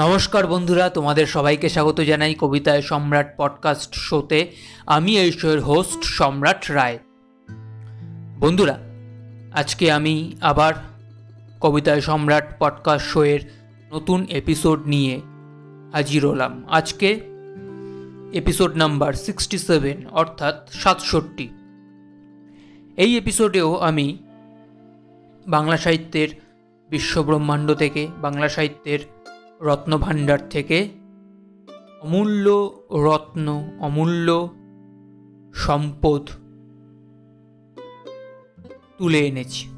নমস্কার বন্ধুরা, তোমাদের সবাইকে স্বাগত জানাই কবিতায় সম্রাট পডকাস্ট শোতে আমি এই শোয়ের হোস্ট সম্রাট রায়। বন্ধুরা, আজকে আমি আবার কবিতায় সম্রাট পডকাস্ট শোয়ের নতুন এপিসোড নিয়ে হাজির হলাম। আজকে এপিসোড নাম্বার সিক্সটি সেভেন অর্থাৎ সাতষট্টি। এই এপিসোডেও আমি বাংলা সাহিত্যের বিশ্বব্রহ্মাণ্ড থেকে, বাংলা সাহিত্যের রত্নভাণ্ডার থেকে। অমূল্য রত্ন, অমূল্য সম্পদ তুলে এনেছি।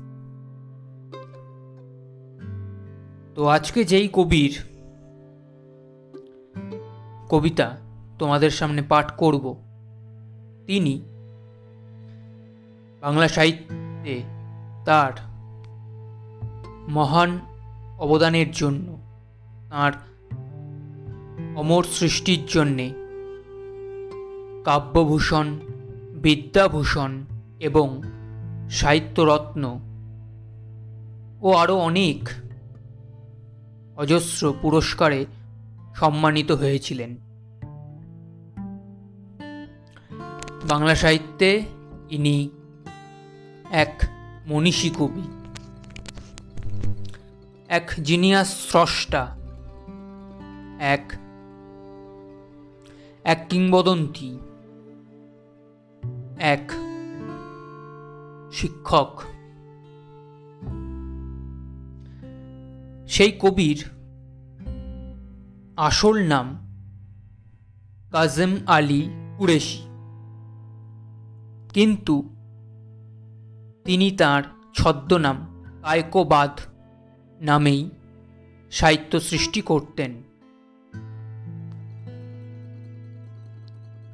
তো আজকে যেই কবির কবিতা তোমাদের সামনে পাঠ করব, তিনি বাংলা সাহিত্যে তার মহান অবদানের জন্য তাঁর অমর সৃষ্টির জন্যে কাব্যভূষণ, বিদ্যাভূষণ এবং সাহিত্যরত্ন ও আরও অনেক অজস্র পুরস্কারে সম্মানিত হয়েছিলেন। বাংলা সাহিত্যে ইনি এক মনীষী কবি, এক জিনিয়াস স্রষ্টা। এক। এক কিংবদন্তি। এক শিক্ষক। সেই কবির আসল নাম কাজেম আলী কুরেশি। কিন্তু তিনি তার ছদ্মনাম কায়কোবাদ নামেই সাহিত্য সৃষ্টি করতেন।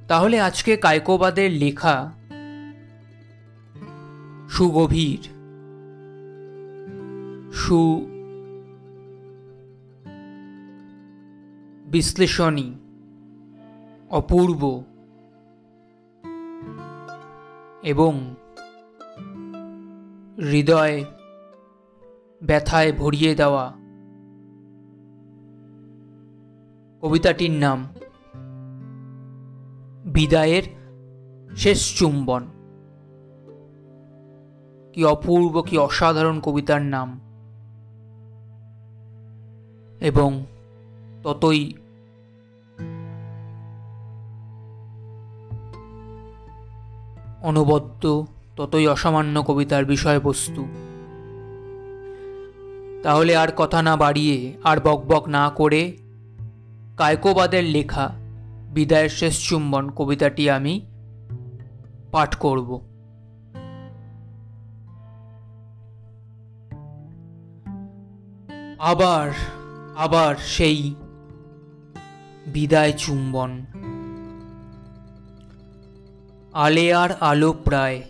তাহলে আজকে কায়কোবাদের লেখা সুগভীর। সু বিশ্লেষণী। অপূর্ব। এবং হৃদয় ব্যথায় ভরিয়ে দেওয়া। কবিতাটির নাম বিদায়ের শেষ চুম্বন। কি অপূর্ব, কি অসাধারণ কবিতার নাম। এবং ততই অনবদ্য, ততই অসামান্য কবিতার বিষয়বস্তু। তাহলে আর কথা না বাড়িয়ে, আর বকবক না করে কায়কোবাদের লেখা বিদায়ের শেষ চুম্বন কবিতাটি আমি পাঠ করব। আবার আবার সেই বিদায় চুম্বন। আলেয়ার আলো প্রায়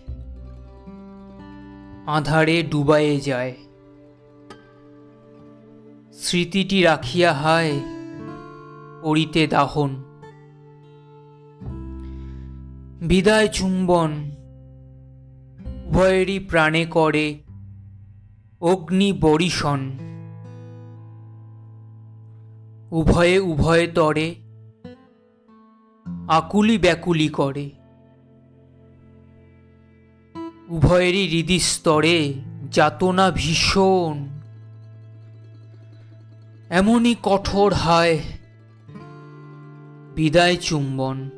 আধারে ডুবায়ে যায়। স্মৃতিটি রাখিয়া হায় করিতে দাহন। বিদায় চুম্বন, উভয়েরই প্রাণে করে অগ্নি বরিশন। উভয়ে উভয়ে তরে, আকুলি ব্যাকুলি করে। উভয়েরই হৃদিস্তরে যাতনা ভীষণ। এমনই কঠোর হায় বিদায় চুম্বন।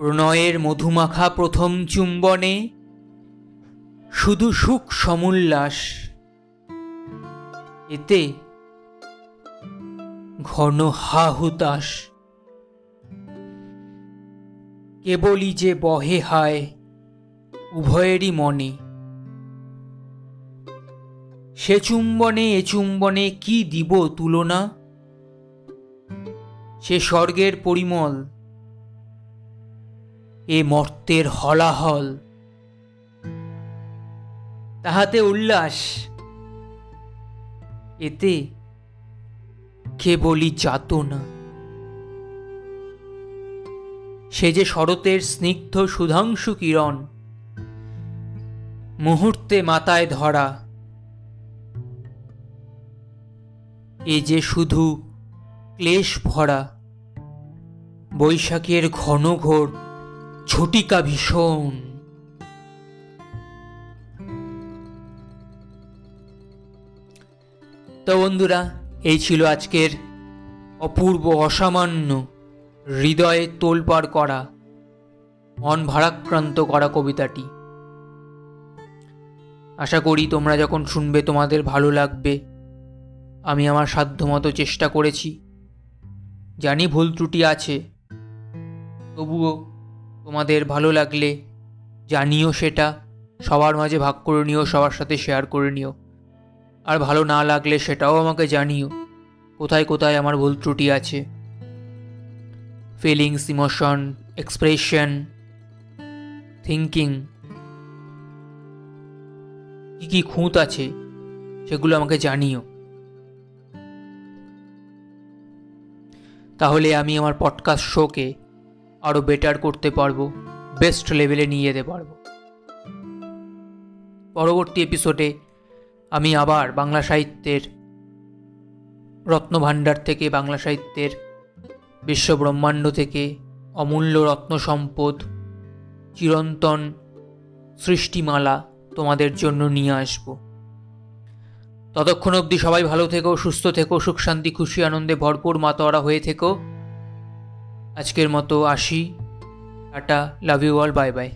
প্রণয়ের মধুমাখা প্রথম চুম্বনে, শুধু সুখ সমুল্লাস। এতে ঘন হা হুতাস কেবলই যে বহে হায় উভয়েরই মনে। সে চুম্বনে, এ চুম্বনে কি দিব তুলনা? সে স্বর্গের পরিমল এ মর্তের হলাহল। তাহাতে উল্লাস। এতে কেবলই যাতনা। সে যে শরতের স্নিগ্ধ সুধাংশু কিরণ, মুহূর্তে মাথায় ধরা। এ যে শুধু ক্লেশ ভরা, বৈশাখের ঘন ঘোর। ঝটিকা ভীষণ। তো বন্ধুরা, এই ছিল আজকের অপূর্ব অসামান্য হৃদয়ে তোলপাড় করা, মন ভারাক্রান্ত করা কবিতাটি। আশা করি তোমরা যখন শুনবে তোমাদের ভালো লাগবে। আমি আমার সাধ্যমতো চেষ্টা করেছি। জানি ভুল ত্রুটি আছে, তবুও তোমাদের ভালো লাগলে জানিও সেটা, সবার মাঝে ভাগ করে নিও, সবার সাথে শেয়ার করে নিও। আর ভালো না লাগলে সেটাও আমাকে জানিও, কোথায় কোথায় আমার ভুল ত্রুটি আছে। ফিলিংস ইমোশন এক্সপ্রেশন থিঙ্কিং কী কী খুঁত আছে সেগুলো আমাকে জানিও। তাহলে আমি আমার পডকাস্ট শোকে আরও বেটার করতে পারব বেস্ট লেভেলে নিয়ে যেতে পারব। পরবর্তী এপিসোডে আমি আবার বাংলা সাহিত্যের রত্নভাণ্ডার থেকে, বাংলা সাহিত্যের বিশ্বব্রহ্মাণ্ড থেকে অমূল্য রত্ন সম্পদ, চিরন্তন সৃষ্টিমালা তোমাদের জন্য নিয়ে আসব। ততক্ষণ অবধি সবাই ভালো থেকো, সুস্থ থেকো, সুখ শান্তি, খুশি, আনন্দে ভরপুর, মাতোয়ারা হয়ে থেকো। আজকের মতো আসি tata love you all bye bye